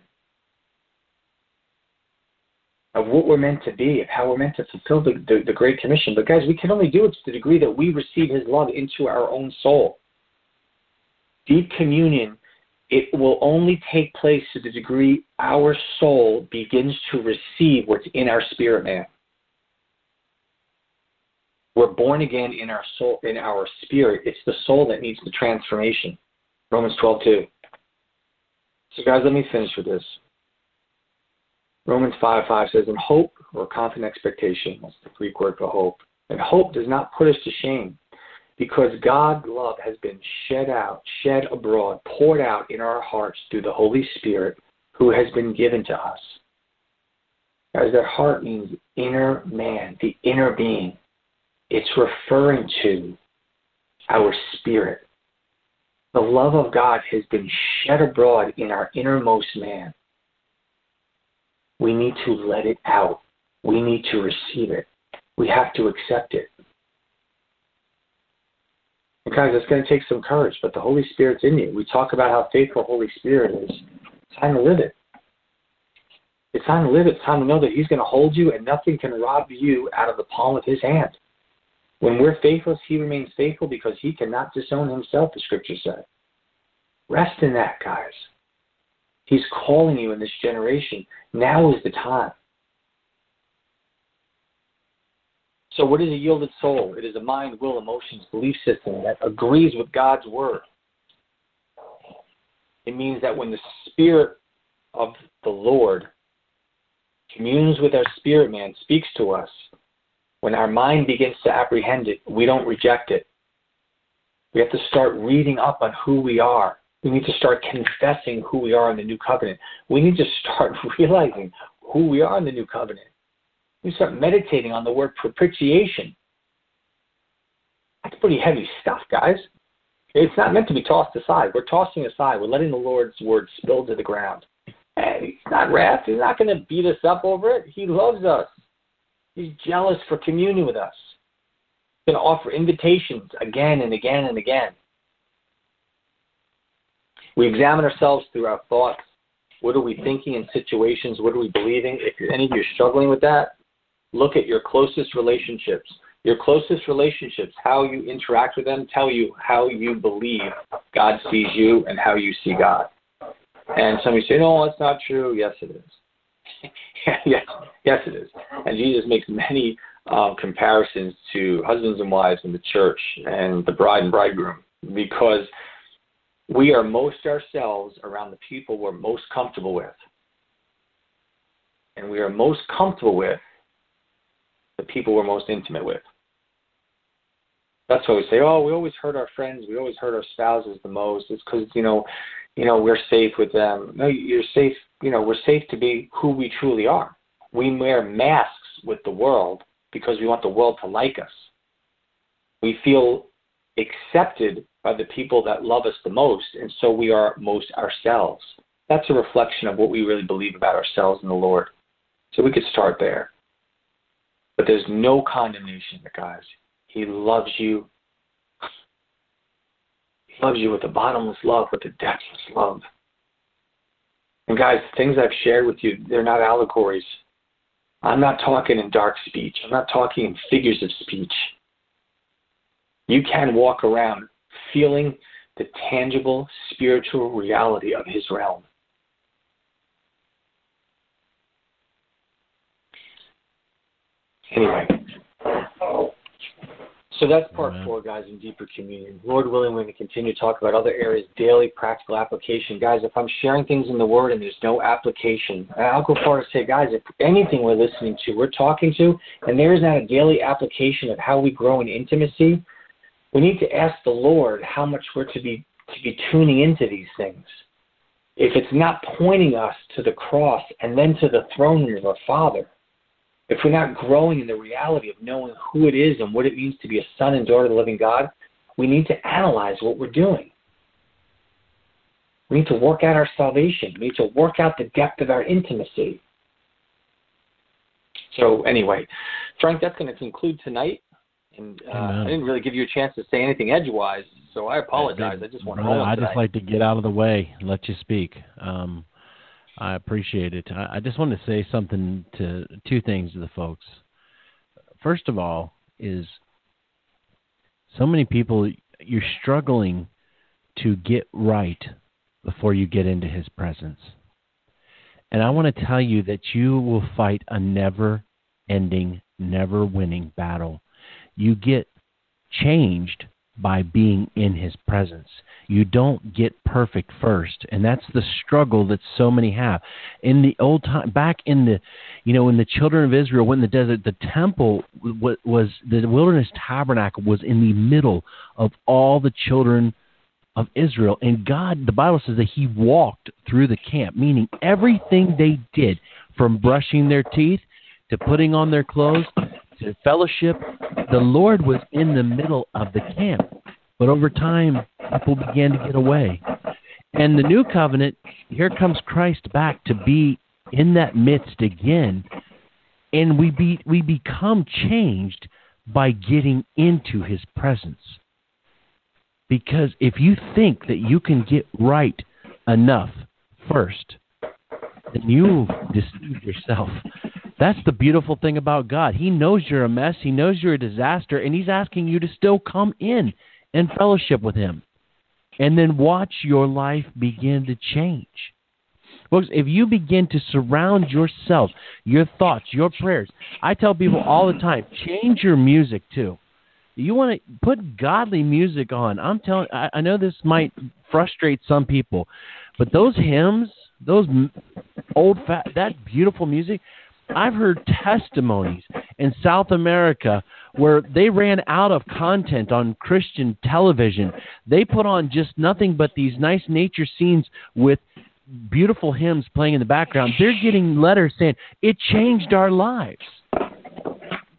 [SPEAKER 2] of what we're meant to be, of how we're meant to fulfill the, the, the Great Commission. But guys, we can only do it to the degree that we receive His love into our own soul. Deep communion it will only take place to the degree our soul begins to receive what's in our spirit man. We're born again in our soul, in our spirit. It's the soul that needs the transformation. Romans 12, 2. So, guys, let me finish with this. Romans 5, 5 says, In hope or confident expectation, that's the Greek word for hope. And hope does not put us to shame because God's love has been shed out, shed abroad, poured out in our hearts through the Holy Spirit who has been given to us. As their heart means inner man, the inner being. It's referring to our spirit. The love of God has been shed abroad in our innermost man. We need to let it out. We need to receive it. We have to accept it. And guys, it's going to take some courage, but the Holy Spirit's in you. We talk about how faithful Holy Spirit is. It's time to live it. It's time to live it. It's time to know that He's going to hold you and nothing can rob you out of the palm of His hand. When we're faithless, he remains faithful because he cannot disown himself, the scripture said. Rest in that, guys. He's calling you in this generation. Now is the time. So, what is a yielded soul? It is a mind, will, emotions, belief system that agrees with God's word. It means that when the Spirit of the Lord communes with our spirit man, speaks to us, when our mind begins to apprehend it, we don't reject it. We have to start reading up on who we are. We need to start confessing who we are in the new covenant. We need to start [laughs] realizing who we are in the new covenant. We start meditating on the word propitiation. That's pretty heavy stuff, guys. It's not meant to be tossed aside. We're tossing aside. We're letting the Lord's word spill to the ground. And he's not wrath. He's not going to beat us up over it. He loves us. He's jealous for communion with us. He's going to offer invitations again and again and again. We examine ourselves through our thoughts. What are we thinking in situations? What are we believing? If any of you are struggling with that, look at your closest relationships. Your closest relationships, how you interact with them, tell you how you believe God sees you and how you see God. And some of you say, no, that's not true. Yes, it is. [laughs] yes, yes, it is. And Jesus makes many um, comparisons to husbands and wives in the church and the bride and bridegroom because we are most ourselves around the people we're most comfortable with. And we are most comfortable with the people we're most intimate with. That's why we say, oh, we always hurt our friends, we always hurt our spouses the most. It's because, you know, you know, we're safe with them. No, you're safe, you know, we're safe to be who we truly are. We wear masks with the world because we want the world to like us. We feel accepted by the people that love us the most, and so we are most ourselves. That's a reflection of what we really believe about ourselves and the Lord. So we could start there. But there's no condemnation, guys. He loves you. He loves you with a bottomless love, with a depthless love. And guys, the things I've shared with you, they're not allegories. I'm not talking in dark speech. I'm not talking in figures of speech. You can walk around feeling the tangible spiritual reality of his realm. Anyway, so that's oh, part Amen. four, guys, in deeper communion. Lord willing, we're going to continue to talk about other areas, daily practical application. Guys, if I'm sharing things in the Word and there's no application, I'll go far to say, guys, if anything we're listening to, we're talking to, and there is not a daily application of how we grow in intimacy, we need to ask the Lord how much we're to be to be tuning into these things. If it's not pointing us to the cross and then to the throne of our Father, if we're not growing in the reality of knowing who it is and what it means to be a son and daughter of the living God, we need to analyze what we're doing. We need to work out our salvation. We need to work out the depth of our intimacy. So, anyway, Frank, that's going to conclude tonight. And uh, I didn't really give you a chance to say anything edgewise, so I apologize. I, I just want to.
[SPEAKER 1] I just like to get out of the way and let you speak. Um, I appreciate it. I, I just want to say something to two things to the folks. First of all, is so many people you're struggling to get right before you get into His presence, and I want to tell you that you will fight a never-ending, never-winning battle. You get changed by being in his presence. You don't get perfect first, and that's the struggle that so many have. In the old time, back in the, you know, when the children of Israel went in the desert, the temple was the wilderness tabernacle was in the middle of all the children of Israel, and God, the Bible says that He walked through the camp, meaning everything they did, from brushing their teeth to putting on their clothes to fellowship, the Lord was in the middle of the camp. But over time, people began to get away. And the new covenant, here comes Christ back to be in that midst again. And we be we become changed by getting into his presence. Because if you think that you can get right enough first, then you deceive yourself. [laughs] That's the beautiful thing about God. He knows you're a mess, He knows you're a disaster, and He's asking you to still come in and fellowship with Him. and then watch your life begin to change. Folks, if you begin to surround yourself, your thoughts, your prayers, I tell people all the time, change your music too. You want to put godly music on. I'm telling. I, I know this might frustrate some people, but those hymns, those old fat, that beautiful music. I've heard testimonies in South America where they ran out of content on Christian television. They put on just nothing but these nice nature scenes with beautiful hymns playing in the background. They're getting letters saying it changed our lives.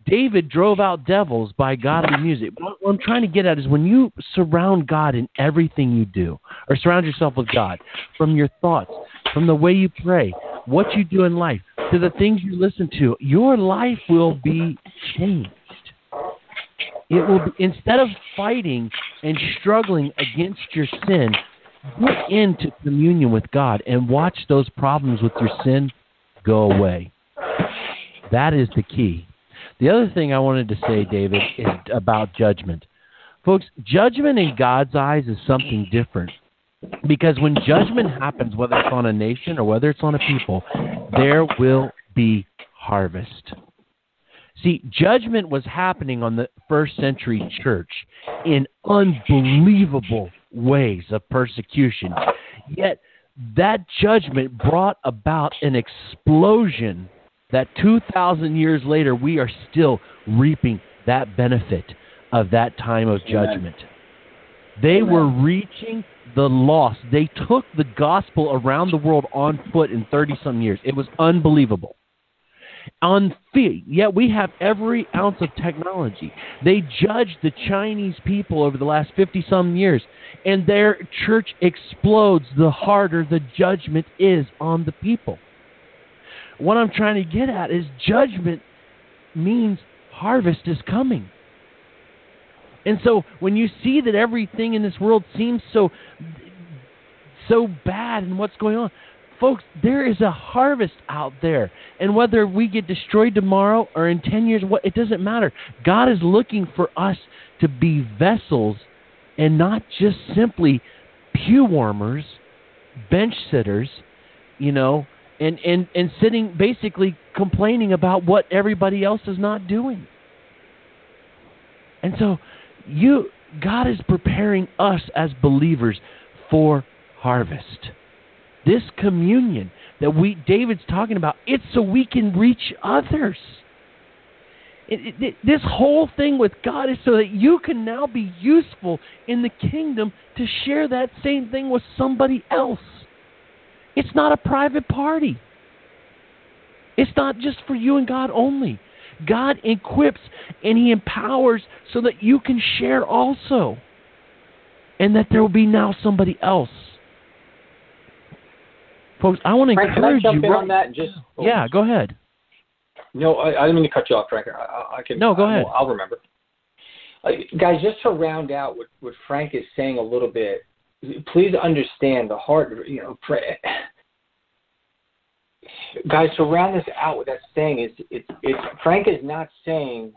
[SPEAKER 1] David drove out devils by godly music. What I'm trying to get at is when you surround God in everything you do, or surround yourself with God, from your thoughts, from the way you pray, what you do in life, to the things you listen to, your life will be changed. It will be, instead of fighting and struggling against your sin, get into communion with God and watch those problems with your sin go away. That is the key. The other thing I wanted to say, David, is about judgment. Folks, judgment in God's eyes is something different. Because when judgment happens, whether it's on a nation or whether it's on a people, there will be harvest. See, judgment was happening on the first century church in unbelievable ways of persecution. Yet that judgment brought about an explosion that 2,000 years later we are still reaping that benefit of that time of judgment. They were reaching the lost. They took the gospel around the world on foot in 30 some years. It was unbelievable. On feet, yet we have every ounce of technology. They judged the Chinese people over the last 50 some years, and their church explodes the harder the judgment is on the people. What I'm trying to get at is judgment means harvest is coming. And so when you see that everything in this world seems so so bad and what's going on, folks, there is a harvest out there. And whether we get destroyed tomorrow or in 10 years, what it doesn't matter. God is looking for us to be vessels and not just simply pew warmers, bench sitters, you know, and, and, and sitting basically complaining about what everybody else is not doing. And so you God is preparing us as believers for harvest. This communion that we David's talking about, it's so we can reach others. It, it, this whole thing with God is so that you can now be useful in the kingdom to share that same thing with somebody else. It's not a private party. It's not just for you and God only. God equips and He empowers so that you can share also. And that there will be now somebody else. Folks, I want to
[SPEAKER 2] Frank,
[SPEAKER 1] encourage
[SPEAKER 2] can I jump
[SPEAKER 1] you.
[SPEAKER 2] in on that? Just oh,
[SPEAKER 1] yeah, go ahead.
[SPEAKER 2] No, I, I didn't mean to cut you off, Frank. I, I can.
[SPEAKER 1] No, go ahead.
[SPEAKER 2] I'll remember. Uh, guys, just to round out what, what Frank is saying a little bit, please understand the heart. You know, pray, guys, to round this out, what that's saying is, it's, Frank is not saying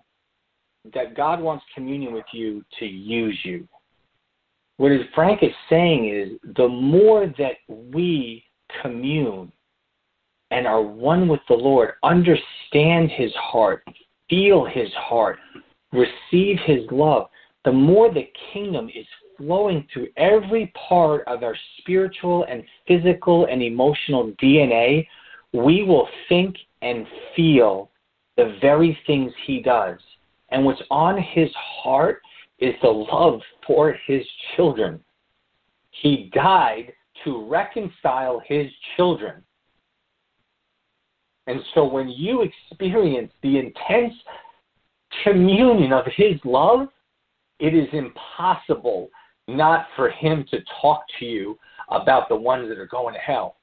[SPEAKER 2] that God wants communion with you to use you. What is Frank is saying is, the more that we commune and are one with the Lord, understand His heart, feel His heart, receive His love, the more the kingdom is flowing through every part of our spiritual and physical and emotional DNA, we will think and feel the very things He does. And what's on His heart is the love for His children. He died to reconcile His children. And so when you experience the intense communion of His love, it is impossible not for Him to talk to you about the ones that are going to hell.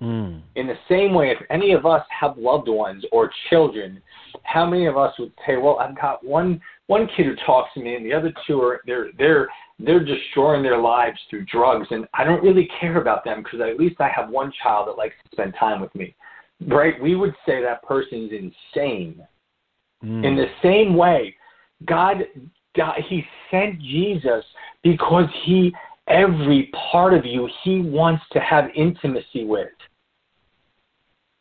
[SPEAKER 1] Mm.
[SPEAKER 2] In the same way, if any of us have loved ones or children, how many of us would say, "Well, I've got one one kid who talks to me, and the other two are they're they're they're destroying their lives through drugs, and I don't really care about them because at least I have one child that likes to spend time with me." Right? We would say that person's insane.
[SPEAKER 1] Mm.
[SPEAKER 2] In the same way, God, God, He sent Jesus because He every part of you he wants to have intimacy with.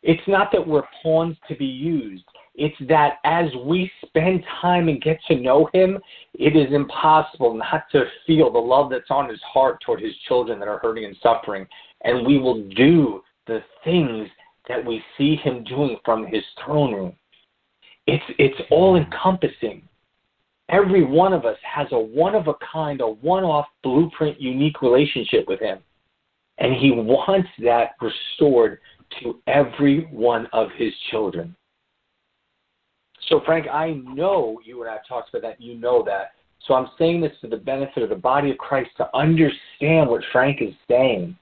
[SPEAKER 2] It's not that we're pawns to be used. It's that as we spend time and get to know him, it is impossible not to feel the love that's on his heart toward his children that are hurting and suffering. And we will do the things that we see him doing from his throne room. It's, it's all encompassing. Every one of us has a one of a kind, a one off blueprint, unique relationship with him. And he wants that restored to every one of his children. So, Frank, I know you and I have talked about that. You know that. So I'm saying this to the benefit of the body of Christ to understand what Frank is saying.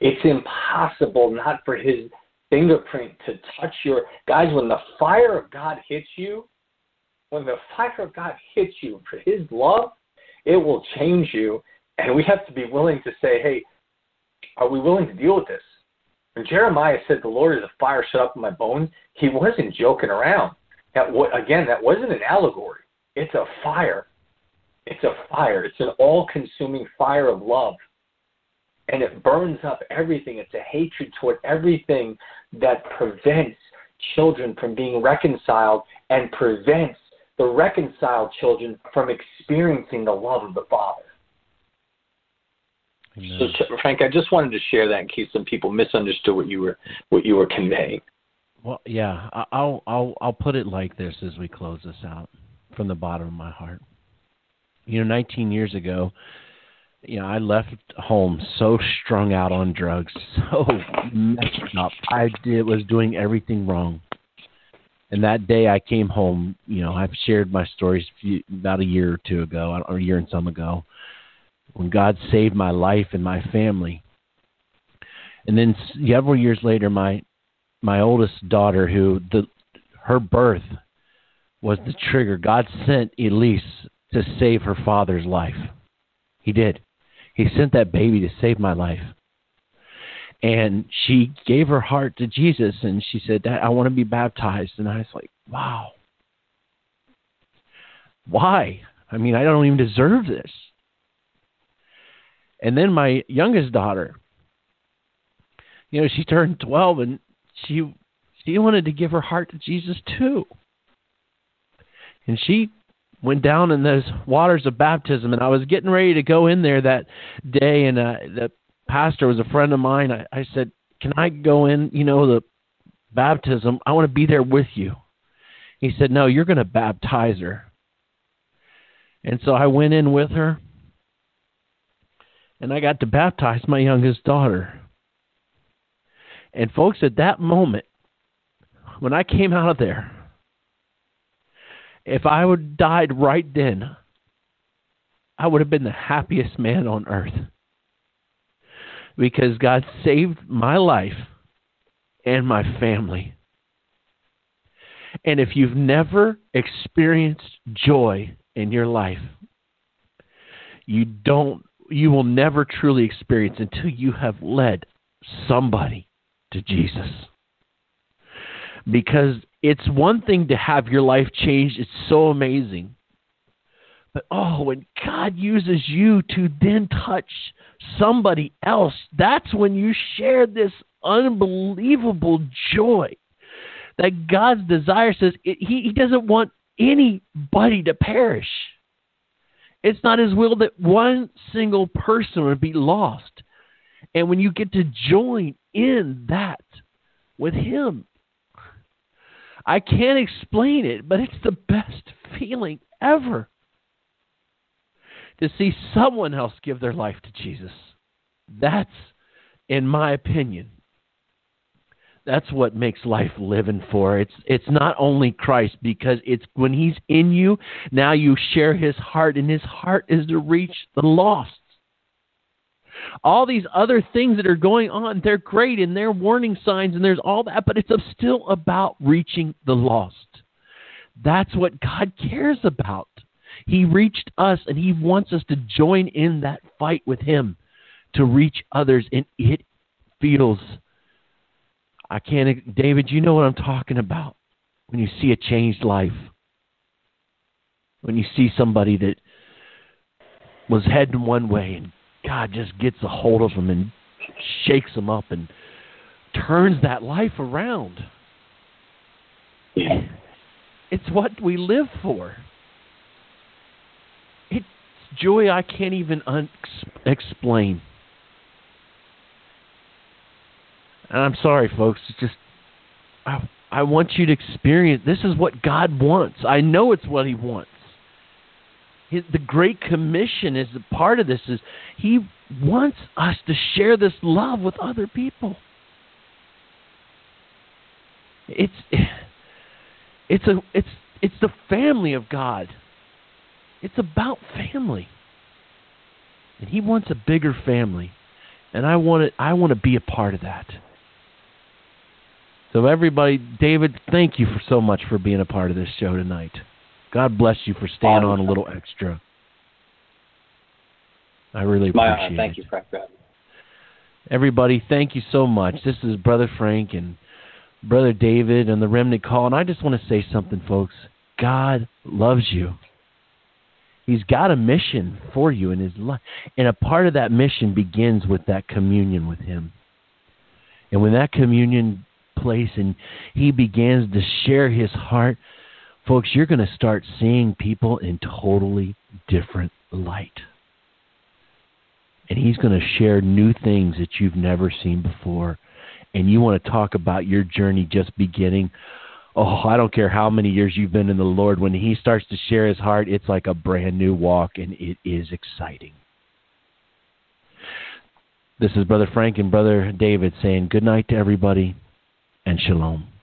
[SPEAKER 2] It's impossible not for his fingerprint to touch your guys when the fire of God hits you, when the fire of God hits you for his love, it will change you. And we have to be willing to say, hey, are we willing to deal with this? When Jeremiah said, The Lord is a fire shut up in my bones, he wasn't joking around. That again, that wasn't an allegory. It's a fire. It's a fire. It's an all-consuming fire of love, and it burns up everything. It's a hatred toward everything that prevents children from being reconciled and prevents the reconciled children from experiencing the love of the Father. Amen. So, Frank, I just wanted to share that in case some people misunderstood what you were what you were conveying.
[SPEAKER 1] Well, yeah, I'll I'll I'll put it like this as we close this out from the bottom of my heart. You know, 19 years ago, you know, I left home so strung out on drugs, [laughs] so messed up. I did was doing everything wrong. And that day I came home, you know, I've shared my stories few, about a year or two ago, or a year and some ago, when God saved my life and my family. And then several years later, my my oldest daughter, who the her birth was the trigger. God sent Elise to save her father's life. He did. He sent that baby to save my life. And she gave her heart to Jesus and she said, Dad, I want to be baptized. And I was like, Wow. Why? I mean, I don't even deserve this. And then my youngest daughter, you know, she turned 12 and she she wanted to give her heart to Jesus too. And she went down in those waters of baptism and I was getting ready to go in there that day and uh, the pastor was a friend of mine. I, I said, "Can I go in, you know, the baptism? I want to be there with you." He said, "No, you're going to baptize her." And so I went in with her and I got to baptize my youngest daughter. And folks, at that moment, when I came out of there, if I would died right then, I would have been the happiest man on earth. Because God saved my life and my family. And if you've never experienced joy in your life, you don't you will never truly experience until you have led somebody to Jesus. Because it's one thing to have your life changed, it's so amazing. But oh, when God uses you to then touch somebody else, that's when you share this unbelievable joy that God's desire says it, he, he doesn't want anybody to perish. It's not His will that one single person would be lost. And when you get to join in that with Him, I can't explain it, but it's the best feeling ever to see someone else give their life to Jesus. That's, in my opinion, that's what makes life living for. It's it's not only Christ because it's when he's in you, now you share his heart and his heart is to reach the lost. All these other things that are going on, they're great and they're warning signs and there's all that, but it's still about reaching the lost. That's what God cares about. He reached us and he wants us to join in that fight with him to reach others and it feels I can't, David, you know what I'm talking about when you see a changed life. When you see somebody that was heading one way and God just gets a hold of them and shakes them up and turns that life around. It's what we live for. It's joy I can't even un- explain. And I'm sorry, folks. It's just I, I want you to experience. This is what God wants. I know it's what He wants. His, the Great Commission is a part of this. Is He wants us to share this love with other people. It's it's a it's it's the family of God. It's about family. And he wants a bigger family. And I want to I want to be a part of that. So everybody, David, thank you for so much for being a part of this show tonight. God bless you for staying on a little extra. I really uh, appreciate
[SPEAKER 2] My honor. Thank
[SPEAKER 1] it.
[SPEAKER 2] you, Frank.
[SPEAKER 1] Everybody, thank you so much. This is Brother Frank and Brother David and the Remnant Call, and I just want to say something, folks. God loves you. He's got a mission for you in his life. And a part of that mission begins with that communion with him. And when that communion place and he begins to share his heart, folks, you're going to start seeing people in totally different light. And he's going to share new things that you've never seen before. And you want to talk about your journey just beginning. Oh, I don't care how many years you've been in the Lord. When he starts to share his heart, it's like a brand new walk, and it is exciting. This is Brother Frank and Brother David saying good night to everybody and shalom.